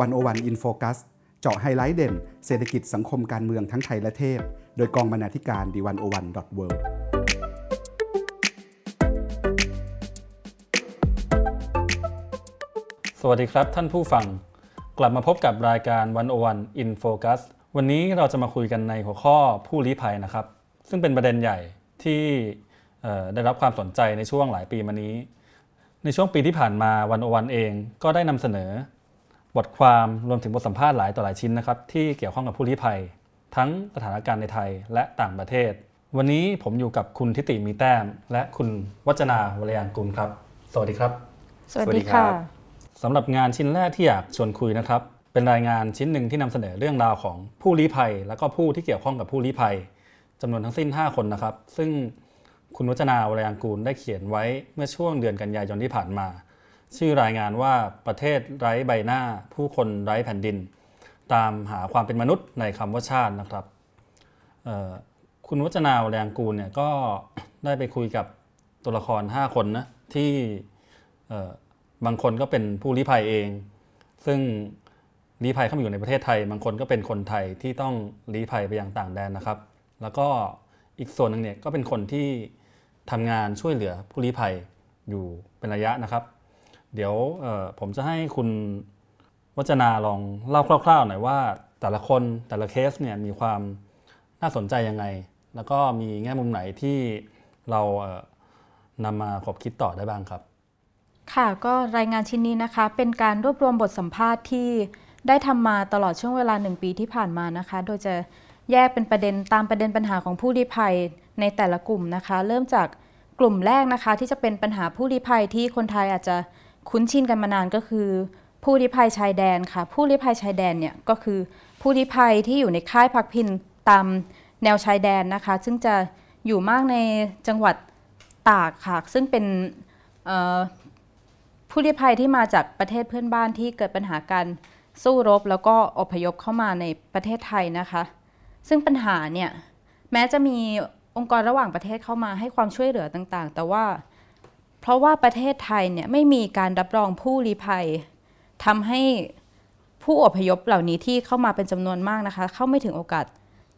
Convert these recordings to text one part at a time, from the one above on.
One O One In Focus เจาะไฮไลท์เด่น เศรษฐกิจสังคมการเมืองทั้งไทยและเทศโดยกองบรรณาธิการ The One O One dot World สวัสดีครับท่านผู้ฟัง กลับมาพบกับรายการ One O One In Focus วันนี้เราจะมาคุยกันในหัวข้อผู้ลี้ภัยนะครับ ซึ่งเป็นประเด็นใหญ่ที่ได้รับความสนใจในช่วงหลายปีมานี้ ในช่วงปีที่ผ่านมาวันโอวันเองก็ได้นำเสนอ บทความรวมถึงบทสัมภาษณ์หลายต่อหลายชิ้นนะครับที่เกี่ยวข้องกับผู้ลี้ภัย ทั้งสถานการณ์ในไทยและต่างประเทศ วันนี้ผมอยู่กับคุณทิติมีแต้ม และคุณวัจนาวรยางกุลครับ สวัสดีครับ สวัสดีค่ะสำหรับงานชิ้นแรกที่อยากชวนคุยนะครับ เป็นรายงานชิ้นหนึ่งที่นำเสนอเรื่องราวของผู้ลี้ภัย และก็ผู้ที่เกี่ยวข้องกับผู้ลี้ภัยจำนวนทั้งสิ้น 5 คนนะครับ ซึ่งคุณวัจนาวรยางกูลได้เขียนไว้เมื่อช่วงเดือนกันยายนที่ผ่านมา ชื่อรายงานว่าประเทศไร้ใบหน้า ผู้คนไร้แผ่นดิน ตามหาความเป็นมนุษย์ในคำว่าชาตินะครับคุณวัจนาวแรงกูลเนี่ยก็ได้ไปคุยกับตัวละคร 5 คนนะที่บางคนก็เป็นผู้ลี้ภัยเอง ซึ่งลี้ภัยเข้ามาอยู่ในประเทศไทย บางคนก็เป็นคนไทยที่ต้องลี้ภัยไปยังต่างแดนนะครับ แล้วก็อีกส่วนหนึ่งเนี่ยก็เป็นคนที่ทำงานช่วยเหลือผู้ลี้ภัยอยู่เป็นระยะนะครับ เดี๋ยวผมจะให้คุณวัจนาลองเล่าคร่าวๆหน่อยว่า แต่ละคนแต่ละเคสเนี่ยมีความน่าสนใจยังไง แล้วก็มีแง่มุมไหนที่เรานำมาขบคิดต่อได้บ้างครับ ค่ะก็รายงานชิ้นนี้นะคะ เป็นการรวบรวมบทสัมภาษณ์ที่ได้ทำมาตลอดช่วงเวลาหนึ่งปีที่ผ่านมานะคะ โดยจะแยกเป็นประเด็นตามประเด็นปัญหาของผู้ลี้ภัยในแต่ละกลุ่มนะคะ เริ่มจากกลุ่มแรกนะคะ ที่จะเป็นปัญหาผู้ลี้ภัยที่คนไทยอาจจะ คุ้นชินกันมานานก็คือ ผู้ลี้ภัยชายแดนค่ะ ผู้ลี้ภัยชายแดนเนี่ยก็คือผู้ลี้ภัยที่อยู่ในค่ายพักพิงตามแนวชายแดนนะคะ ซึ่งจะอยู่มากในจังหวัดตากค่ะ ซึ่งเป็นผู้ลี้ภัยที่มาจากประเทศเพื่อนบ้านที่เกิดปัญหาการสู้รบ แล้วก็อพยพเข้ามาในประเทศไทยนะคะ ซึ่งปัญหาเนี่ยแม้จะมีองค์กรระหว่างประเทศเข้ามาให้ความช่วยเหลือต่างๆ แต่ว่า เพราะว่าประเทศไทยเนี่ยไม่มีการรับรองผู้ลี้ภัยทำให้ผู้อพยพเหล่านี้ที่เข้ามาเป็นจำนวนมากนะคะ เข้าไม่ถึงโอกาส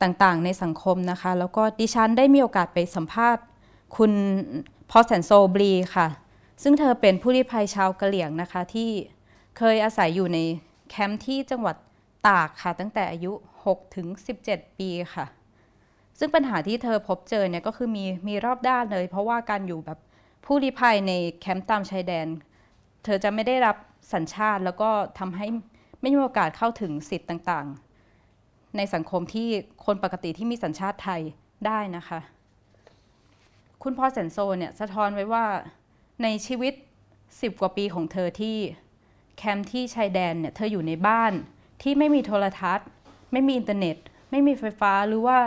ต่างๆ ในสังคมนะคะ แล้วก็ดิฉันได้มีโอกาสไปสัมภาษณ์ คุณพอแสนโซบรีค่ะ ซึ่งเธอเป็นผู้ลี้ภัยชาวกะเหลี่ยงนะคะที่เคยอาศัยอยู่ในแคมป์ที่จังหวัดตากค่ะ ตั้งแต่อายุ6ถึง17 ปีค่ะ ซึ่งปัญหาที่เธอพบเจอเนี่ยก็คือมีมีรอบด้านเลย เพราะว่าการอยู่แบบ ผู้ลี้ภัยในแคมป์ตามชายแดน เธอจะไม่ได้รับสัญชาติแล้วก็ทำให้ไม่มีโอกาสเข้าถึงสิทธิ์ต่างๆ ในสังคมที่คนปกติที่มีสัญชาติไทยได้นะคะ คุณพ่อแสนโซเนี่ยสะท้อนไว้ว่าในชีวิต 10 กว่าปีของเธอที่แคมป์ที่ชายแดนเนี่ยเธออยู่ในบ้านที่ไม่มีโทรทัศน์ ไม่มีอินเทอร์เน็ต ไม่มีไฟฟ้าหรือว่า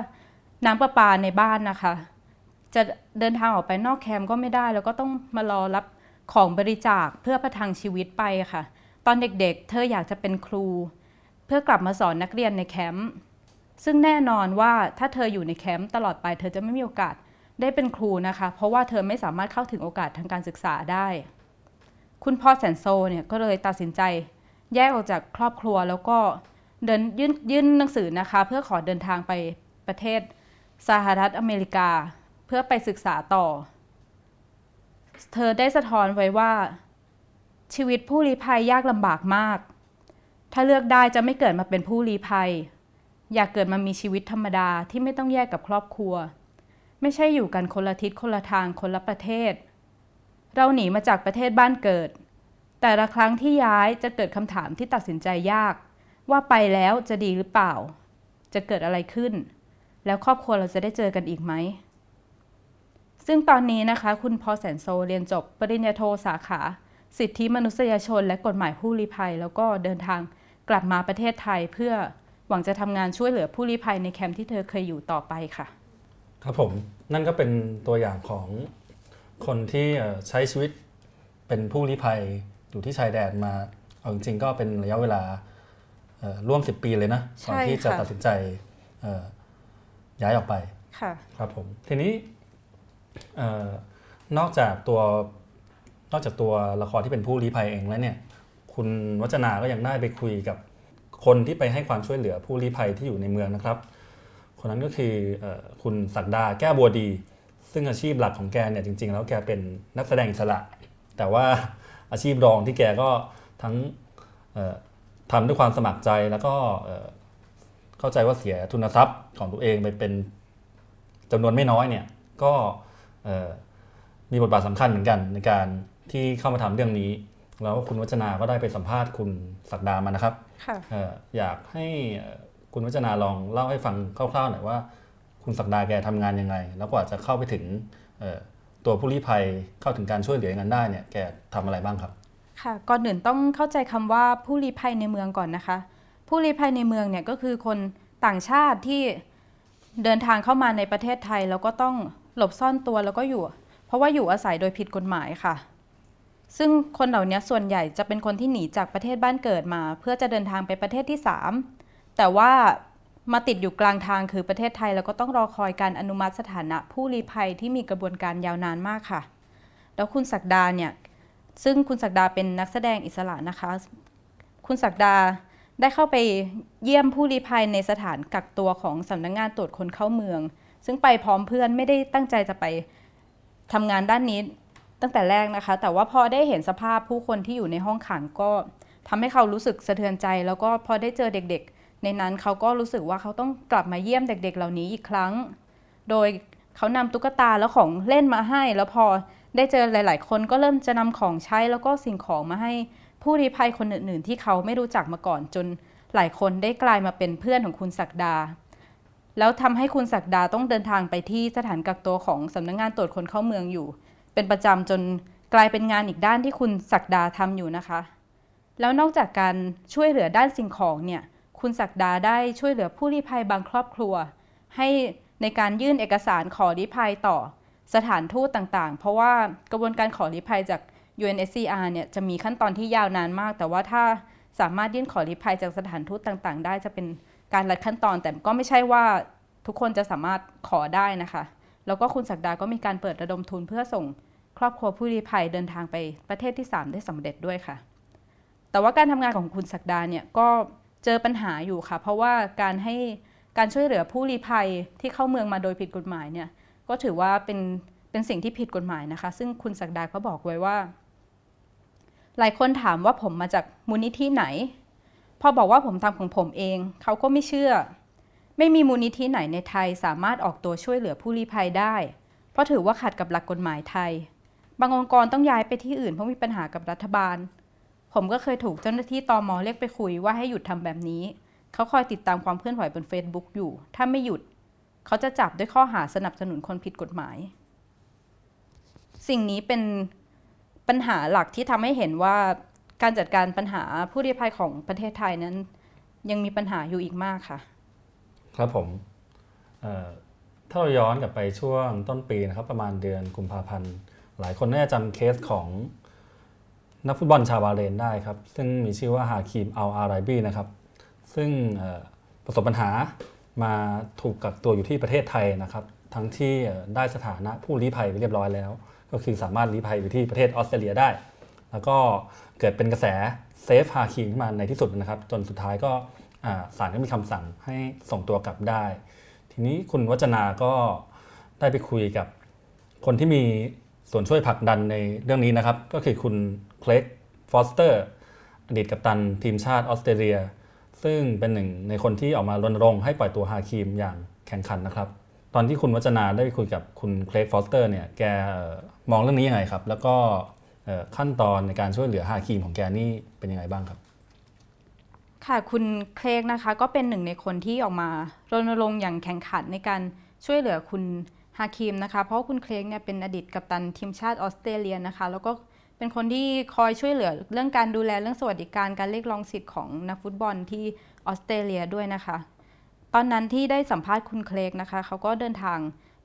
น้ำประปาในบ้านนะคะ จะเดินทางออกไปนอกแคมป์ก็ไม่ได้ แล้วก็ต้องมารอรับของบริจาคเพื่อประทังชีวิตไปค่ะ ตอนเด็กๆ เธออยากจะเป็นครู เพื่อกลับมาสอนนักเรียนในแคมป์ซึ่งแน่นอนว่าถ้าเธออยู่ในแคมป์ตลอดไปเธอจะไม่มีโอกาสได้เป็นครูนะคะ เพราะว่าเธอไม่สามารถเข้าถึงโอกาสทางการศึกษาได้ คุณพ่อแสนโซเนี่ยก็เลยตัดสินใจ แยกออกจากครอบครัวแล้วก็เดินยื่นยื่นหนังสือนะคะ เพื่อขอเดินทางไปประเทศสหรัฐอเมริกา เพื่อไปศึกษาต่อ เธอได้สะท้อนไว้ว่า ชีวิตผู้ลี้ภัยยากลำบากมาก ถ้าเลือกได้จะไม่เกิดมาเป็นผู้ลี้ภัย อยากเกิดมามีชีวิตธรรมดาที่ไม่ต้องแยกกับครอบครัว ไม่ใช่อยู่กันคนละทิศคนละทางคนละประเทศ เราหนีมาจากประเทศบ้านเกิด แต่ละครั้งที่ย้ายจะเกิดคำถามที่ตัดสินใจยาก ว่าไปแล้วจะดีหรือเปล่า จะเกิดอะไรขึ้น แล้วครอบครัวเราจะได้เจอกันอีกไหม ซึ่งตอนนี้นะคะคุณพอแสนโซเรียนจบปริญญาโทสาขา สิทธิมนุษยชนและกฎหมายผู้ลี้ภัย แล้วก็เดินทางกลับมาประเทศไทยเพื่อหวังจะทำงานช่วยเหลือผู้ลี้ภัยในแคมป์ที่เธอเคยอยู่ต่อไปค่ะ ครับผมนั่นก็เป็นตัวอย่างของคนที่ใช้ชีวิตเป็นผู้ลี้ภัยอยู่ที่ชายแดนมา เอาจริงๆก็เป็นระยะเวลาร่วม 10 ปีเลยนะก่อนที่จะตัดสินใจย้ายออกไปครับผมทีนี้ นอกจากตัวนอกจากตัวละครที่เป็นผู้ลี้ภัยเองแล้วเนี่ยคุณวัจนาก็ยังได้ไปคุยกับคนที่ไปให้ความช่วยเหลือผู้ลี้ภัยที่อยู่ในเมืองนะครับ คนนั้นก็คืออคุณศักดาแก้วบัวดี ซึ่งอาชีพหลักของแกเนี่ยจริง ๆ แล้วแกเป็นนักแสดงอิสระ แต่ว่าอาชีพรองที่แกก็ทั้งทำด้วยความสมัครใจแล้วก็เข้าใจว่าเสียทุนทรัพย์ของตัวเองไปเป็นจำนวนไม่น้อยเนี่ยก็ มีบทบาทสำคัญเหมือนกันในการที่เข้ามาทำเรื่องนี้ แล้วคุณวัจนาก็ได้ไปสัมภาษณ์คุณศักดามานะครับอยากให้คุณวัจนาลองเล่าให้ฟังคร่าวๆหน่อยว่า คุณศักดาแกทำงานยังไง แล้วกว่าจะเข้าไปถึงตัวผู้ลี้ภัยเข้าถึงการช่วยเหลืออย่างนั้นได้เนี่ยแกทำอะไรบ้างครับ ค่ะก่อนอื่นต้องเข้าใจคำว่าผู้ลี้ภัยในเมืองก่อนนะคะ ผู้ลี้ภัยในเมืองเนี่ยก็คือคนต่างชาติที่เดินทางเข้ามาในประเทศไทยแล้วก็ต้อง หลบซ่อนตัวแล้วก็อยู่ เพราะว่าอยู่อาศัยโดยผิดกฎหมายค่ะ ซึ่งคนเหล่านี้ส่วนใหญ่จะเป็นคนที่หนีจากประเทศบ้านเกิดมา เพื่อจะเดินทางไปประเทศที่ 3 แต่ว่ามาติดอยู่กลางทางคือประเทศไทย แล้วก็ต้องรอคอยการอนุมัติสถานะผู้ลี้ภัยที่มีกระบวนการยาวนานมากค่ะ แล้วคุณศักดาเนี่ยซึ่งคุณศักดาเป็นนักแสดงอิสระนะคะ คุณศักดาได้เข้าไปเยี่ยมผู้ลี้ภัยในสถานกักตัวของสำนักงงานตรวจคนเข้าเมือง ซึ่งไปพร้อมเพื่อนไม่ได้ตั้งใจจะไปทำงานด้านนี้ตั้งแต่แรกนะคะ แต่ว่าพอได้เห็นสภาพผู้คนที่อยู่ในห้องขังก็ทำให้เขารู้สึกสะเทือนใจ แล้วก็พอได้เจอเด็กๆ ในนั้นเขาก็รู้สึกว่าเขาต้องกลับมาเยี่ยมเด็ก ๆ เหล่านี้อีกครั้ง โดยเขานำตุ๊กตาแล้วของเล่นมาให้ แล้วพอได้เจอหลาย ๆ คนก็เริ่มจะนำของใช้แล้วก็สิ่งของมาให้ผู้ลี้ภัยคนอื่น ๆ ที่เขาไม่รู้จักมาก่อนจนหลายคนได้กลายมาเป็นเพื่อนของคุณศักดา แล้วทำให้คุณศักดาต้องเดินทางไปที่สถานกักตัวของสำนักงงานตรวจคนเข้าเมืองอยู่ เป็นประจำจนกลายเป็นงานอีกด้านที่คุณศักดาทำอยู่นะคะ แล้วนอกจากการช่วยเหลือด้านสิ่งของเนี่ย คุณศักดาได้ช่วยเหลือผู้ลี้ภัยบางครอบครัว ให้ในการยื่นเอกสารขอลี้ภัยต่อสถานทูตต่างๆ เพราะว่ากระบวนการขอลี้ภัยจาก UNSCR เนี่ยจะมีขั้นตอนที่ยาวนานมาก แต่ว่าถ้าสามารถยื่นขอลี้ภัยจากสถานทูตต่าง ๆ ได้จะเป็น การลัดขั้นตอนแต่ก็ไม่ใช่ว่าทุกคนจะสามารถขอได้นะคะ แล้วก็คุณศักดาก็มีการเปิดระดมทุนเพื่อส่งครอบครัวผู้ลี้ภัยเดินทางไปประเทศที่ 3 ได้สำเร็จด้วยค่ะ แต่ว่าการทำงานของคุณศักดาเนี่ยก็เจอปัญหาอยู่ค่ะ เพราะว่าการให้การช่วยเหลือผู้ลี้ภัยที่เข้าเมืองมาโดยผิดกฎหมายเนี่ยก็ถือว่าเป็นเป็นสิ่งที่ผิดกฎหมายนะคะ ซึ่งคุณศักดาก็บอกไว้ว่า หลายคนถามว่าผมมาจากมูลนิธิไหน อบอกว่าผมทำของผมเอง เขาก็ไม่เชื่อ ไม่มีมูลนิธิไหนในไทยสามารถออกตัวช่วยเหลือผู้ลี้ภัยได้ เพราะถือว่าขัดกับหลักกฎหมายไทย บางองค์กรต้องย้ายไปที่อื่นเพราะมีปัญหากับรัฐบาล ผมก็เคยถูกเจ้าหน้าที่ตอมอเรียกไปคุยว่าให้หยุดทำแบบนี้ เขาคอยติดตามความเคลื่อนไหวบน Facebook อยู่ ถ้าไม่หยุด เขาจะจับด้วยข้อหาสนับสนุนคนผิดกฎหมาย สิ่งนี้เป็นปัญหาหลักที่ทำให้เห็นว่า การจัดการปัญหาผู้ลี้ภัยของประเทศไทยนั้น ยังมีปัญหาอยู่อีกมากค่ะ ครับผมถ้าเราย้อนกลับไปช่วงต้นปีนะครับประมาณเดือนกุมภาพันธ์ หลายคนน่าจะจำเคสของนักฟุตบอลชาวบาห์เรนได้ครับ ซึ่งมีชื่อว่าฮาคิมอัลอาไรบีนะครับ ซึ่งประสบปัญหามาถูกกักตัวอยู่ที่ประเทศไทยนะครับ ทั้งที่ได้สถานะผู้ลี้ภัยไปเรียบร้อยแล้ว ก็คือสามารถลี้ภัยไปที่ประเทศออสเตรเลียได้ แล้วก็เกิดเป็นกระแส Save ฮาคิมขึ้นมาในที่สุดนะครับ จนสุดท้ายก็ศาลก็มีคำสั่งให้ส่งตัวกลับได้ ทีนี้คุณวัจนาก็ได้ไปคุยกับคนที่มีส่วนช่วยผลักดันในเรื่องนี้นะครับ ก็คือคุณเครกฟอสเตอร์อดีตกัปตันทีมชาติออสเตรเลีย ซึ่งเป็นหนึ่งในคนที่ออกมารณรงค์ให้ปล่อยตัวฮาคิมอย่างแข็งขันนะครับ ตอนที่คุณวัจนาได้คุยกับคุณเครกฟอสเตอร์เนี่ยแกมองเรื่องนี้ยังไงครับ แล้วก็ ขั้นตอนในการช่วยเหลือฮาคิมของแกนี่เป็นยังไงบ้างครับ ค่ะคุณเคลกนะคะก็เป็นหนึ่งในคนที่ออกมารณรงค์อย่างแข่งขันในการช่วยเหลือคุณฮาคิมนะคะ เพราะคุณเคลกเนี่ยเป็นอดีตกัปตันทีมชาติออสเตรเลียนะคะ แล้วก็เป็นคนที่คอยช่วยเหลือเรื่องการดูแลเรื่องสวัสดิการการเรียกร้องสิทธิ์ของนักฟุตบอลที่ออสเตรเลียด้วยนะคะ ตอนนั้นที่ได้สัมภาษณ์คุณเคลกนะคะเขาก็เดินทาง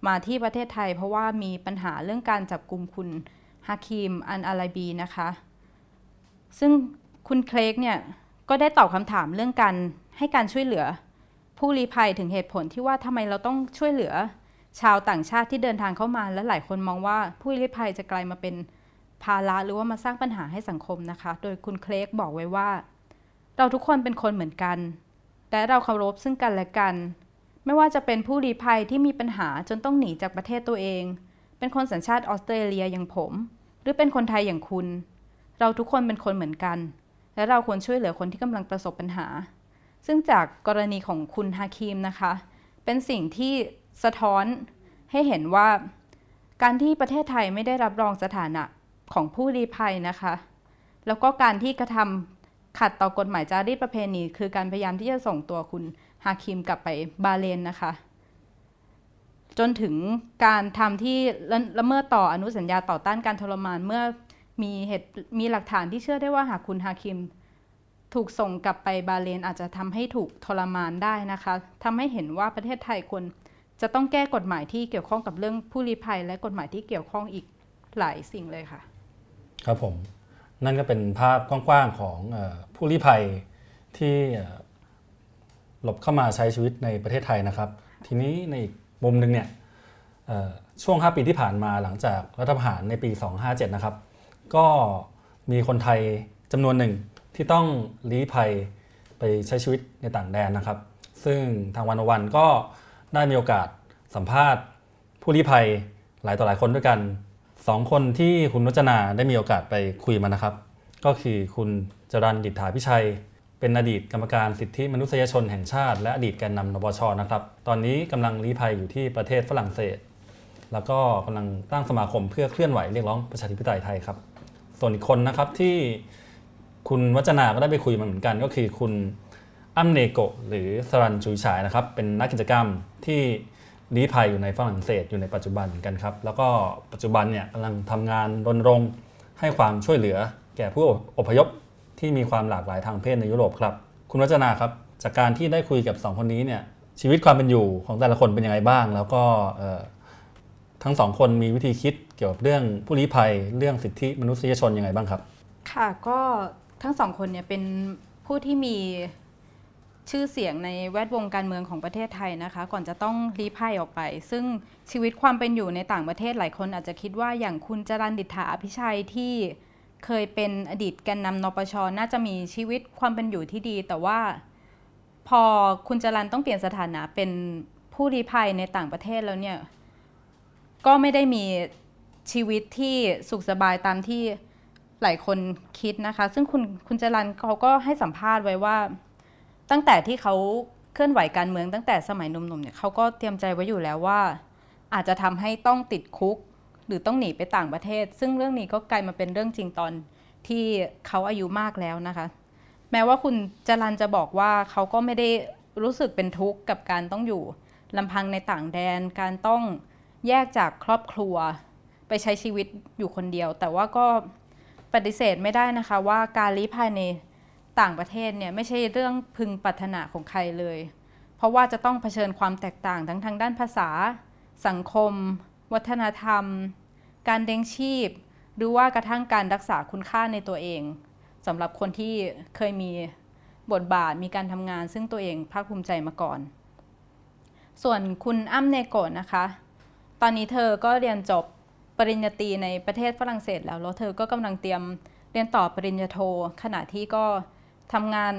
มาที่ประเทศไทย เพราะว่ามีปัญหาเรื่องการจับกลุ่มคุณ ฮาคิมอันอาลาบีนะคะ ซึ่งคุณเคลกเนี่ยก็ได้ตอบคำถามเรื่องการให้การช่วยเหลือ ผู้ลี้ภัยถึงเหตุผลที่ว่าทำไมเราต้องช่วยเหลือชาวต่างชาติที่เดินทางเข้ามาและหลายคนมองว่าผู้ลี้ภัยจะกลายมาเป็นภาระหรือว่ามาสร้างปัญหาให้สังคมนะคะ โดยคุณเคลกบอกไว้ว่า เราทุกคนเป็นคนเหมือนกัน และเราเคารพซึ่งกันและกัน ไม่ว่าจะเป็นผู้ลี้ภัยที่มีปัญหาจนต้องหนีจากประเทศตัวเอง เป็นคนสัญชาติออสเตรเลียอย่างผม หรือเป็นคนไทยอย่างคุณ เราทุกคนเป็นคนเหมือนกัน และเราควรช่วยเหลือคนที่กำลังประสบปัญหา ซึ่งจากกรณีของคุณฮาคิมนะคะ เป็นสิ่งที่สะท้อนให้เห็นว่า การที่ประเทศไทยไม่ได้รับรองสถานะของผู้ลี้ภัยนะคะ แล้วก็การที่กระทำขัดต่อกฎหมายจารีตประเพณี คือการพยายามที่จะส่งตัวคุณฮาคิมกลับไปบาเลนนะคะ จนถึงการทำที่ละเมิดต่ออนุสัญญาต่อต้านการทรมานเมื่อมีเหตุมีหลักฐานที่เชื่อได้ว่าหากคุณฮาคิม ถูกส่งกลับไปบาเลนอาจจะทำให้ถูกทรมานได้นะคะทำให้เห็นว่าประเทศไทยควรจะต้องแก้กฎหมายที่เกี่ยวข้องกับเรื่องผู้ลี้ภัย และกฎหมายที่เกี่ยวข้องอีกหลายสิ่งเลยค่ะ ครับผม นั่นก็เป็นภาพกว้างๆของผู้ลี้ภัยที่หลบเข้ามาใช้ชีวิตในประเทศไทยนะครับ ทีนี้ในอีก มุมหนึ่งเนี่ยช่วง 5 ปีที่ผ่านมาหลังจากรัฐประหารในปี 257 นะครับ ก็มีคนไทยจำนวนหนึ่งที่ต้องลี้ภัยไปใช้ชีวิตในต่างแดนนะครับ ซึ่งทางวันวันก็ได้มีโอกาสสัมภาษณ์ ผู้ลี้ภัยหลายต่อหลายคนด้วยกันสองคนที่คุณรจนาได้มีโอกาสไปคุยมานะครับ ก็คือคุณจรันดิษฐาพิชัย เป็นอดีตกรรมการสิทธิมนุษยชนแห่งชาติ และอดีตแกนนำนปชนะครับ ตอนนี้กำลังลี้ภัยอยู่ที่ประเทศฝรั่งเศส แล้วก็กำลังตั้งสมาคมเพื่อเคลื่อนไหวเรียกร้องประชาธิปไตยไทยครับ ส่วนอีกคนนะครับที่คุณวัจนาก็ได้ไปคุยมาเหมือนกัน ก็คือคุณอัมเนโกหรือสรันจุยฉายนะครับ เป็นนักกิจกรรมที่ลี้ภัยอยู่ในฝรั่งเศสอยู่ในปัจจุบันเหมือนกันครับ แล้วก็ปัจจุบันเนี่ยกำลังทำงานรณรงค์ให้ความช่วยเหลือแก่ผู้อพยพ ที่มีความหลากหลายทางเพศในยุโรปครับ คุณวัจนาครับจากการที่ได้คุยกับ 2 คนนี้เนี่ยชีวิตความเป็นอยู่ของแต่ละคนเป็นยังไงบ้าง แล้วก็ทั้งสองคนมีวิธีคิดเกี่ยวกับเรื่องผู้ลี้ภัยเรื่องสิทธิมนุษยชนยังไงบ้างครับ ค่ะก็ทั้งสองคนเนี่ยเป็นผู้ที่มีชื่อเสียงในแวดวงการเมืองของประเทศไทยนะคะ ก่อนจะต้องลี้ภัยออกไป ซึ่งชีวิตความเป็นอยู่ในต่างประเทศหลายคนอาจจะคิดว่าอย่างคุณจรันดิษฐาอภิชัยที่ เคยเป็นอดีตแกนนำนปช น่าจะมีชีวิตความเป็นอยู่ที่ดี แต่ว่าพอคุณจรันต้องเปลี่ยนสถานะเป็นผู้ลี้ภัยในต่างประเทศแล้วเนี่ย ก็ไม่ได้มีชีวิตที่สุขสบายตามที่หลายคนคิดนะคะ ซึ่งคุณคุณจรันเขาก็ให้สัมภาษณ์ไว้ว่า ตั้งแต่ที่เขาเคลื่อนไหวการเมืองตั้งแต่สมัยหนุ่มๆเนี่ยเขาก็เตรียมใจไว้อยู่แล้วว่า อาจจะทำให้ต้องติดคุก หรือต้องหนีไปต่างประเทศ ซึ่งเรื่องนี้ก็กลายมาเป็นเรื่องจริงตอนที่เขาอายุมากแล้วนะคะ แม้ว่าคุณจรันจะบอกว่าเขาก็ไม่ได้รู้สึกเป็นทุกข์กับการต้องอยู่ลำพังในต่างแดน การต้องแยกจากครอบครัว ไปใช้ชีวิตอยู่คนเดียว แต่ว่าก็ปฏิเสธไม่ได้นะคะ ว่าการลี้ภัยในต่างประเทศเนี่ยไม่ใช่เรื่องพึงปรารถนาของใครเลย เพราะว่าจะต้องเผชิญความแตกต่างทั้งทางด้านภาษา สังคม วัฒนธรรม การเด้งชีพ หรือว่ากระทั่งการรักษาคุณค่าในตัวเองสำหรับคนที่เคยมีบทบาทมีการทำงานซึ่งตัวเองภาคภูมิใจมาก่อน ส่วนคุณอ้ำเนโกะนะคะ ตอนนี้เธอก็เรียนจบปริญญาตรีในประเทศฝรั่งเศสแล้วแล้วเธอก็กำลังเตรียมเรียนต่อปริญญาโท ขณะที่ก็ทำงาน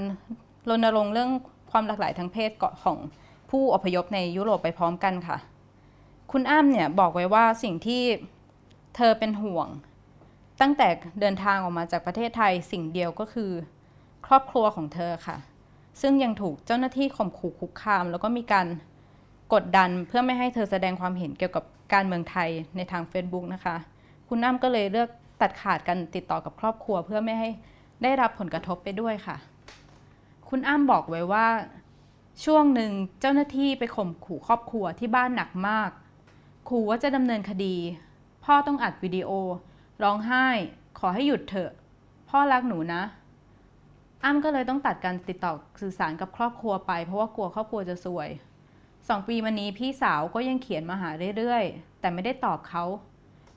รณรงค์เรื่องความหลากหลายทางเพศเกาะของผู้อพยพในยุโรปไปพร้อมกันค่ะ คุณอ้ำเนี่ยบอกไว้ว่าสิ่งที่ เธอเป็นห่วง ตั้งแต่เดินทางออกมาจากประเทศไทยสิ่งเดียวก็คือ ครอบครัวของเธอค่ะ ซึ่งยังถูกเจ้าหน้าที่ข่มขู่คุกคาม แล้วก็มีการกดดันเพื่อไม่ให้เธอแสดงความเห็นเกี่ยวกับการเมืองไทยในทาง Facebook นะคะ คุณน้ำก็เลยเลือกตัดขาดกันติดต่อกับครอบครัวเพื่อไม่ให้ได้รับผลกระทบไปด้วยค่ะ คุณอ้ำบอกไว้ว่า ช่วงหนึ่งเจ้าหน้าที่ไปข่มขู่ครอบครัวที่บ้านหนักมาก ขู่ว่าจะดำเนินคดี พ่อต้องอัดวิดีโอ ร้องไห้ ขอให้หยุดเถอะ พ่อรักหนูนะ อ้ำก็เลยต้องตัดการติดต่อสื่อสารกับครอบครัวไป เพราะว่ากลัวครอบครัวจะซวยสองปีมานี้พี่สาวก็ยังเขียนมาหาเรื่อยๆ แต่ไม่ได้ตอบเขา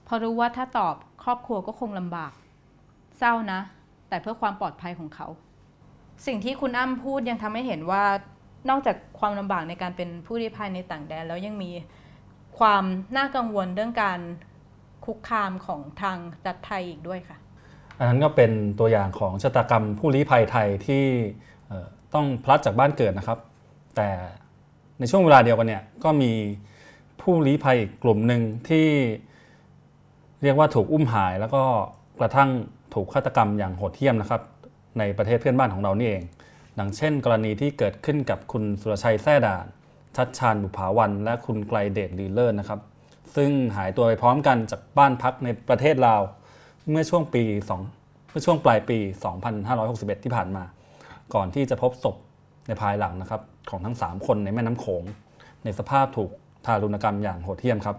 เพราะรู้ว่าถ้าตอบครอบครัวก็คงลำบาก เศร้านะ แต่เพื่อความปลอดภัยของเขา สิ่งที่คุณอ้ำพูดยังทำให้เห็นว่านอกจากความลำบากในการเป็นผู้ลี้ภัยในต่างแดนแล้วยังมีความน่ากังวลเรื่องการ คุกคามของทางรัฐไทยอีกด้วยค่ะ อันนั้นก็เป็นตัวอย่างของชะตากรรมผู้ลี้ภัยไทยที่ต้องพลัดจากบ้านเกิดนะครับ แต่ในช่วงเวลาเดียวกันเนี่ยก็มีผู้ลี้ภัยกลุ่มหนึ่งที่เรียกว่าถูกอุ้มหายแล้วก็กระทั่งถูกฆาตกรรมอย่างโหดเหี้ยมนะครับ ในประเทศเพื่อนบ้านของเรานี่เอง ดังเช่น กรณีที่เกิดขึ้นกับคุณสุรชัยแท่ด่าน ชัดชาญบุภาวัน และคุณไกลเดชลีเลอร์นะครับ ซึ่งหายตัวไปพร้อมกันจากบ้านพักในประเทศลาว เมื่อช่วงปี2เมื่อช่วงปลายปี 2561 ที่ผ่านมา ก่อนที่จะพบศพในภายหลังนะครับของทั้ง 3 คนในแม่น้ำโขง ในสภาพถูกทารุณกรรมอย่างโหดเหี้ยมครับ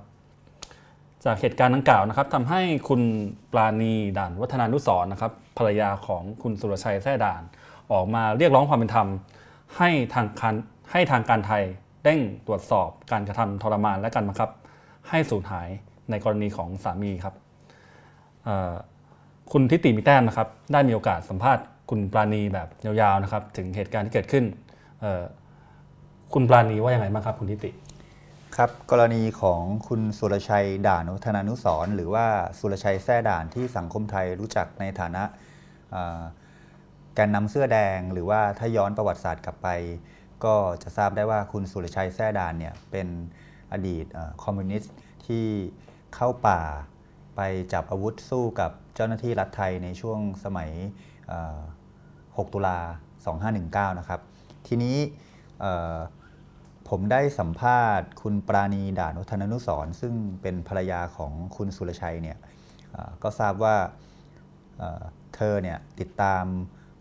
จากเหตุการณ์ดังกล่าวนะครับทำให้คุณปราณีด่านวัฒนานุสรนะครับภรรยาของคุณสุรชัยแท่ด่าน ออกมาเรียกร้องความเป็นธรรม ให้ทางการให้ทางการไทยเร่งตรวจสอบการกระทำทรมานและการบังคับ ให้สูญหายในกรณีของสามีครับ คุณทิติมีแต้มนะครับ ได้มีโอกาสสัมภาษณ์คุณปราณีแบบยาวๆนะครับ ถึงเหตุการณ์ที่เกิดขึ้น คุณปราณีว่ายังไงบ้างครับ คุณทิติครับกรณีของคุณสุรชัยด่านุธนานุสรหรือว่าสุรชัยแท่ด่านที่สังคมไทยรู้จักในฐานะแกนนำเสื้อแดง หรือว่าถ้าย้อนประวัติศาสตร์กลับไป ก็จะทราบได้ว่าคุณสุรชัยแท่ด่านเนี่ยเป็น อดีตคอมมิวนิสต์ที่เข้าป่าไปจับอาวุธสู้กับเจ้าหน้าที่รัฐไทยในช่วงสมัย 6 ตุลา 2519 นะครับ ทีนี้ผมได้สัมภาษณ์คุณปราณีด่านุธนนุสร ซึ่งเป็นภรรยาของคุณสุรชัยเนี่ยก็ทราบว่าเธอเนี่ยติดตาม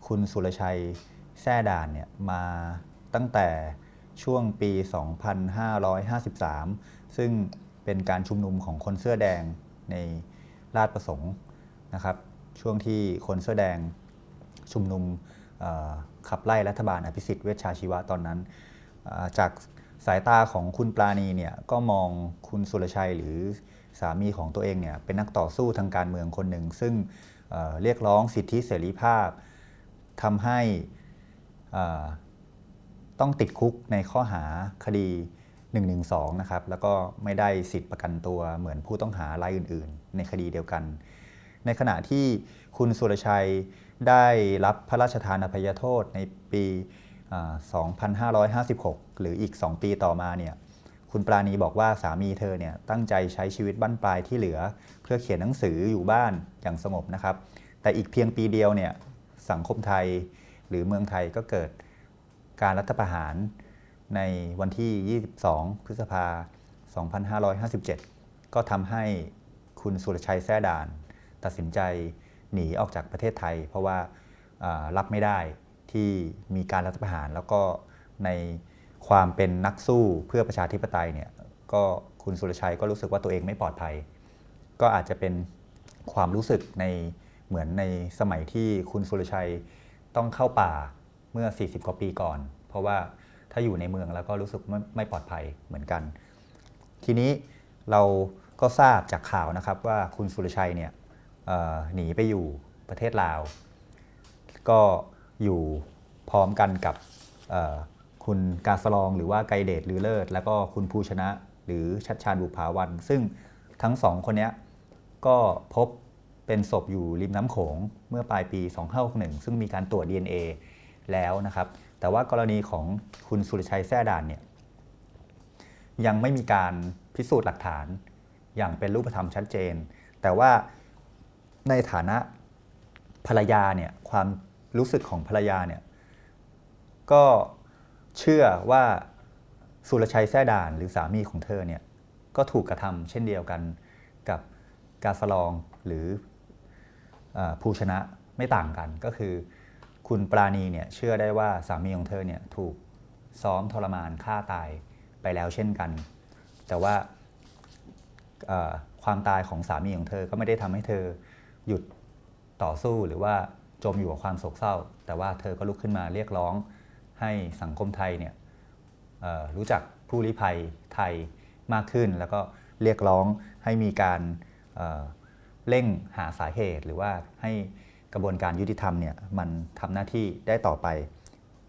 คุณสุรชัยแท่ด่านเนี่ยมาตั้งแต่ ช่วงปี 2553 ซึ่งเป็นการชุมนุมของคนเสื้อแดงในลาดประสงค์นะครับช่วงที่คนเสื้อแดงชุมนุมขับไล่รัฐบาลอภิสิทธิ์เวชชาชีวะตอนนั้น จากสายตาของคุณปราณีเนี่ยก็มองคุณสุรชัยหรือสามีของตัวเองเนี่ยเป็นนักต่อสู้ทางการเมืองคนหนึ่ง ซึ่งเรียกร้องสิทธิเสรีภาพทำให้ ต้องติดคุกในข้อหาคดี 112 นะครับ แล้วก็ไม่ได้สิทธิประกันตัวเหมือนผู้ต้องหารายอื่น ๆ ในคดีเดียวกัน ในขณะที่คุณสุรชัยได้รับพระราชทานอภัยโทษในปี 2556 หรืออีก 2 ปีต่อมาเนี่ย คุณปราณีบอกว่าสามีเธอเนี่ยตั้งใจใช้ชีวิตบั้นปลายที่เหลือ เพื่อเขียนหนังสืออยู่บ้านอย่างสงบนะครับ แต่อีกเพียงปีเดียวเนี่ยสังคมไทยหรือเมืองไทยก็เกิด การรัฐประหารในวันที่ 22 พฤษภา 2557 ก็ทำให้คุณสุรชัยแท่ด่าน ตัดสินใจหนีออกจากประเทศไทย เพราะว่ารับไม่ได้ที่มีการรัฐประหาร แล้วก็ในความเป็นนักสู้เพื่อประชาธิปไตยเนี่ยก็คุณสุรชัยก็รู้สึกว่าตัวเองไม่ปลอดภัย ก็อาจจะเป็นความรู้สึกในเหมือนในสมัยที่คุณสุรชัยต้องเข้าป่า เมื่อ 40 กว่าปีก่อน เพราะว่าถ้าอยู่ในเมืองแล้วก็รู้สึกไม่ไม่ปลอดภัยเหมือนกัน ทีนี้เราก็ทราบจากข่าวนะครับว่าคุณสุรชัยเนี่ยหนีไปอยู่ประเทศลาว ก็อยู่พร้อมกันกับคุณกาสลองหรือว่าไกเดตหรือเลิศ แล้วก็คุณภูชนะหรือชัดชาญบุภาวัน ซึ่งทั้งสองคนนี้ก็พบเป็นศพอยู่ริมน้ำโขงเมื่อปลายปี 2561 ซึ่งมีการตรวจ DNA แล้วนะครับ แต่ว่ากรณีของคุณสุรชัยแท่ด่านเนี่ยยังไม่มีการพิสูจน์หลักฐานอย่างเป็นรูปธรรมชัดเจน แต่ว่าในฐานะภรรยาเนี่ยความรู้สึกของภรรยาเนี่ยก็เชื่อว่าสุรชัยแท่ด่านหรือสามีของเธอเนี่ยก็ถูกกระทำเช่นเดียวกันกับกาสลองหรืออภูชนะไม่ต่างกันก็คือ คุณปราณีเนี่ยเชื่อได้ว่าสามีของเธอเนี่ยถูกซ้อมทรมานฆ่าตายไปแล้วเช่นกัน แต่ว่าความตายของสามีของเธอก็ไม่ได้ทำให้เธอหยุดต่อสู้หรือว่าจมอยู่กับความโศกเศร้า แต่ว่าเธอก็ลุกขึ้นมาเรียกร้องให้สังคมไทยเนี่ยรู้จักผู้ลี้ภัยไทยมากขึ้น แล้วก็เรียกร้องให้มีการเร่งหาสาเหตุหรือว่าให้ กระบวนการยุติธรรมเนี่ยมันทำหน้าที่ได้ต่อไป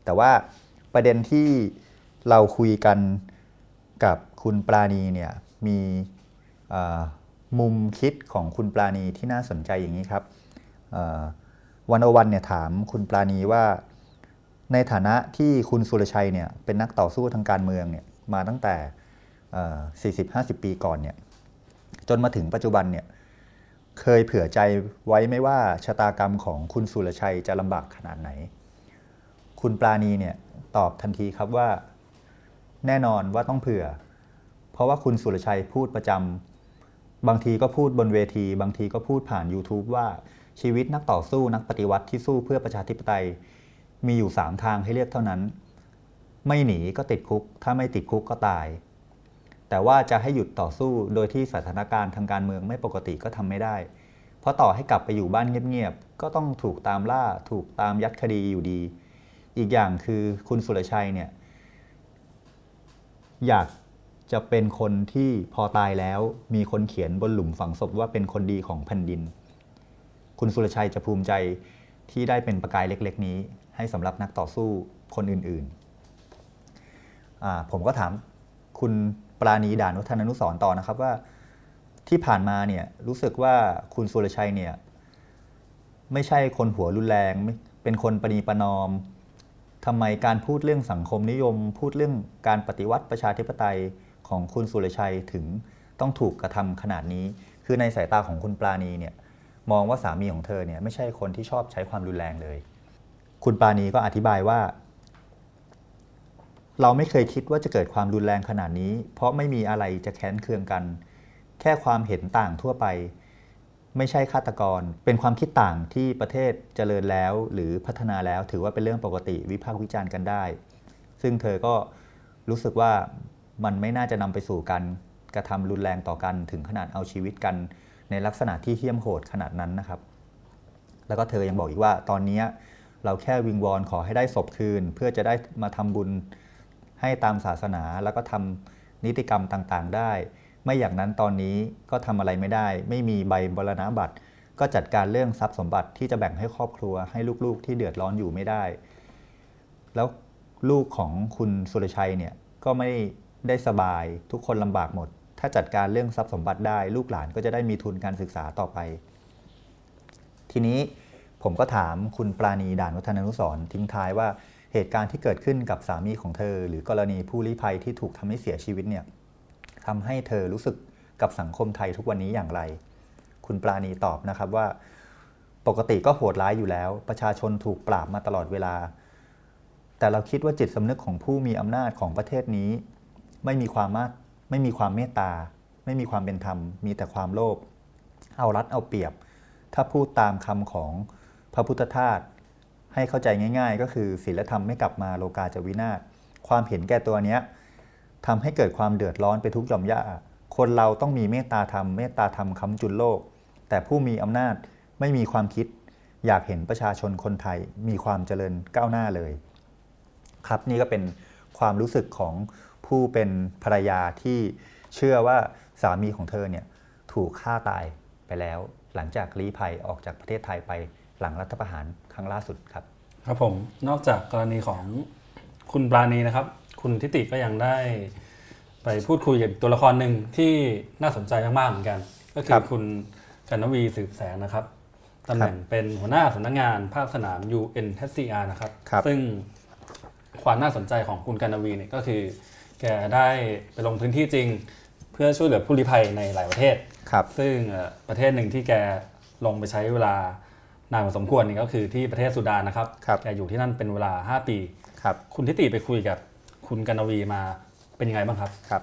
แต่ว่าประเด็นที่เราคุยกันกับคุณปราณีเนี่ยมีมุมคิดของคุณปราณีที่น่าสนใจอย่างนี้ครับวันอวันเนี่ยถามคุณปราณีว่า ในฐานะที่คุณสุรชัยเนี่ยเป็นนักต่อสู้ทางการเมืองเนี่ยมาตั้งแต่ 40-50 ปีก่อนเนี่ยจนมาถึงปัจจุบันเนี่ย เคยเผื่อใจไว้ไม่ว่าชะตากรรมของคุณสุรชัยจะลำบากขนาดไหน คุณปราณีเนี่ยตอบทันทีครับว่า แน่นอนว่าต้องเผื่อ เพราะว่าคุณสุรชัยพูดประจำบางทีก็พูดบนเวที บางทีก็พูดผ่าน YouTube ว่าชีวิตนักต่อสู้นักปฏิวัติที่สู้เพื่อประชาธิปไตย มีอยู่ 3 ทางให้เลือกเท่านั้น ไม่หนีก็ติดคุก ถ้าไม่ติดคุกก็ตาย แต่ว่าจะให้หยุดต่อสู้โดยที่สถานการณ์ทางการเมืองไม่ปกติก็ทำไม่ได้ เพราะต่อให้กลับไปอยู่บ้านเงียบๆ ก็ต้องถูกตามล่าถูกตามยัดคดีอยู่ดี อีกอย่างคือคุณสุรชัยเนี่ยอยากจะเป็นคนที่พอตายแล้วมีคนเขียนบนหลุมฝังศพว่าเป็นคนดีของแผ่นดิน คุณสุรชัยจะภูมิใจที่ได้เป็นประกายเล็ก ๆ นี้ ให้สำหรับนักต่อสู้คนอื่นๆผมก็ถามคุณ ปราณีด่านวัฒนานุสรต่อนะครับว่าที่ผ่านมาเนี่ยรู้สึกว่าคุณสุรชัยเนี่ยไม่ใช่คนหัวรุนแรง เป็นคนปณีประนอมทำไมการพูดเรื่องสังคมนิยม พูดเรื่องการปฏิวัติประชาธิปไตยของคุณสุรชัยถึงต้องถูกกระทำขนาดนี้ คือในสายตาของคุณปราณีเนี่ยมองว่าสามีของเธอเนี่ยไม่ใช่คนที่ชอบใช้ความรุนแรงเลย คุณปราณีก็อธิบายว่า เราไม่เคยคิดว่าจะเกิดความรุนแรงขนาดนี้ เพราะไม่มีอะไรจะแค้นเคืองกัน แค่ความเห็นต่างทั่วไป ไม่ใช่ฆาตกร เป็นความคิดต่างที่ประเทศเจริญแล้ว หรือพัฒนาแล้วถือว่าเป็นเรื่องปกติวิพากษ์วิจารณ์กันได้ ซึ่งเธอก็รู้สึกว่ามันไม่น่าจะนำไปสู่การกระทำรุนแรงต่อกันถึงขนาดเอาชีวิตกัน ในลักษณะที่เหี้ยมโหดขนาดนั้นนะครับ แล้วก็เธอยังบอกอีกว่าตอนนี้เราแค่วิงวอนขอให้ได้ศพคืน เพื่อจะได้มาทำบุญ ให้ตามศาสนาแล้วก็ทำนิติกรรมต่างๆ ได้ ไม่อย่างนั้นตอนนี้ก็ทำอะไรไม่ได้ ไม่มีใบบรณาบัตร ก็จัดการเรื่องทรัพย์สมบัติที่จะแบ่งให้ครอบครัว ให้ลูกๆที่เดือดร้อนอยู่ไม่ได้ แล้วลูกของคุณสุรชัยเนี่ยก็ไม่ได้สบายทุกคนลำบากหมด ถ้าจัดการเรื่องทรัพย์สมบัติได้ ลูกหลานก็จะได้มีทุนการศึกษาต่อไป ทีนี้ผมก็ถามคุณปราณีด่านวัฒนานุสรทิ้งท้ายว่า เหตุการณ์ที่เกิดขึ้นกับสามีของเธอ หรือกรณีผู้ลี้ภัยที่ถูกทำให้เสียชีวิตเนี่ยทำให้เธอรู้สึกกับสังคมไทยทุกวันนี้อย่างไร คุณปราณีตอบนะครับว่า ปกติก็โหดร้ายอยู่แล้ว ประชาชนถูกปราบมาตลอดเวลา แต่เราคิดว่าจิตสำนึกของผู้มีอำนาจของประเทศนี้ ไม่มีความมาไม่มีความเมตตา ไม่มีความเป็นธรรม มีแต่ความโลภเอารัดเอาเปรียบ ถ้าพูดตามคำของพระพุทธทาส ให้เข้าใจง่าย ๆ ก็คือศีลธรรมไม่กลับมาโลกาจะวินาศความเห็นแก่ตัวเนี้ยทำให้เกิดความเดือดร้อนไปทุกหย่อมย่าคนเราต้องมีเมตตาธรรมเมตตาธรรมค้ำจุนโลก แต่ผู้มีอำนาจไม่มีความคิด อยากเห็นประชาชนคนไทยมีความเจริญก้าวหน้าเลย ครับนี่ก็เป็นความรู้สึกของผู้เป็นภรรยาที่เชื่อว่าสามีของเธอเนี่ยถูกฆ่าตายไปแล้ว หลังจากลี้ภัยออกจากประเทศไทยไปหลังรัฐประหาร ครั้งล่าสุดครับ ครับผมนอกจากกรณีของคุณปราณีนะครับ คุณทิติก็ยังได้ ไปพูดคุยกับตัวละครหนึ่งที่น่าสนใจมากๆเหมือนกัน ก็คือคุณกันนวีสืบแสงนะครับตำแหน่งเป็นหัวหน้าสำนักงานภาคสนาม UNHCR นะครับรบซึ่งความน่าสนใจของคุณกันนวีเนี่ยก็คือ แกได้ไปลงพื้นที่จริง เพื่อช่วยเหลือผู้ลี้ภัยในหลายประเทศ ครับ ซึ่งประเทศหนึ่งที่แกลงไปใช้เวลา นานพอสมควรนี่ก็คือที่ประเทศสุดานนะครับรบแกอยู่ที่นั่นเป็นเวลา 5 ปีครับคุณทิติไปคุยกับคุณกันวีมาเป็นยังไงบ้างครับครับ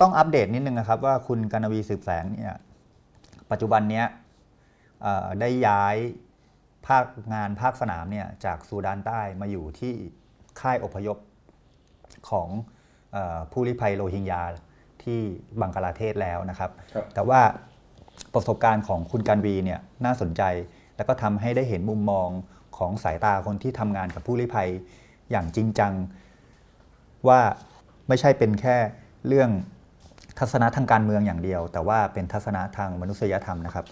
ต้องอัปเดตนิดนึงนะครับว่าคุณกันวีสืบแสงเนี่ยปัจจุบันนี้ได้ย้ายภาคงานภาคสนามเนี่ยจากซูดานใต้มาอยู่ที่ค่ายอพยพของผู้ลี้ภัยโรฮิงญาที่บังกลาเทศแล้วนะครับรบแต่ว่า ประสบการณ์ของคุณกันวีเนี่ยน่าสนใจ แล้วก็ทำให้ได้เห็นมุมมองของสายตาคนที่ทำงานกับผู้ลี้ภัยอย่างจริงจัง ว่าไม่ใช่เป็นแค่เรื่องทัศนะทางการเมืองอย่างเดียว แต่ว่าเป็นทัศนะทางมนุษยธรรมนะครับ